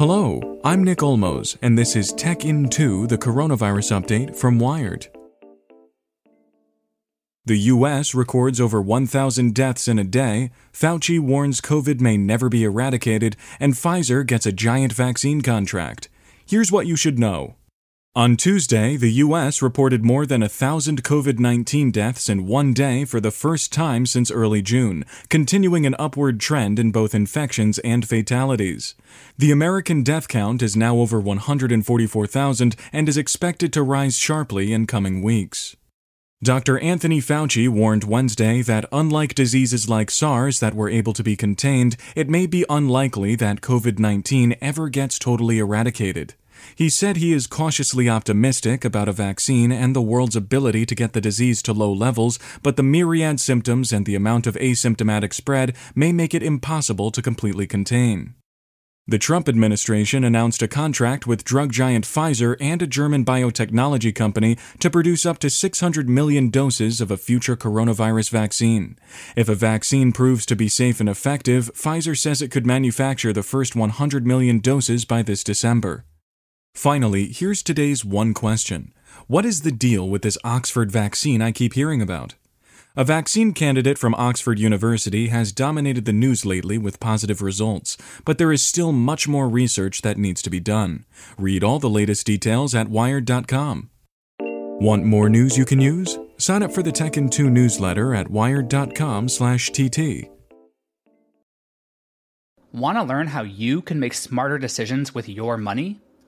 Hello, I'm Nick Olmos, and this is Tech In 2, the coronavirus update from Wired. The U.S. records over 1,000 deaths in a day, Fauci warns COVID may never be eradicated, and Pfizer gets a giant vaccine contract. Here's what you should know. On Tuesday, the U.S. reported more than a thousand COVID 19 deaths in one day for the first time since early June, continuing an upward trend in both infections and fatalities. The American death count is now over 144,000 and is expected to rise sharply in coming weeks. Dr. Anthony Fauci warned Wednesday that unlike diseases like SARS that were able to be contained, it may be unlikely that COVID 19 ever gets totally eradicated. He said he is cautiously optimistic about a vaccine and the world's ability to get the disease to low levels, but the myriad symptoms and the amount of asymptomatic spread may make it impossible to completely contain. The Trump administration announced a contract with drug giant Pfizer and a German biotechnology company to produce up to 600 million doses of a future coronavirus vaccine. If a vaccine proves to be safe and effective, Pfizer says it could manufacture the first 100 million doses by this December. Finally, here's today's one question What is the deal with this Oxford vaccine I keep hearing about? A vaccine candidate from Oxford University has dominated the news lately with positive results, but there is still much more research that needs to be done. Read all the latest details at wired.com. Want more news you can use? Sign up for the Tech in 2 newsletter at wired.com/tt. Want to learn how you can make smarter decisions with your money?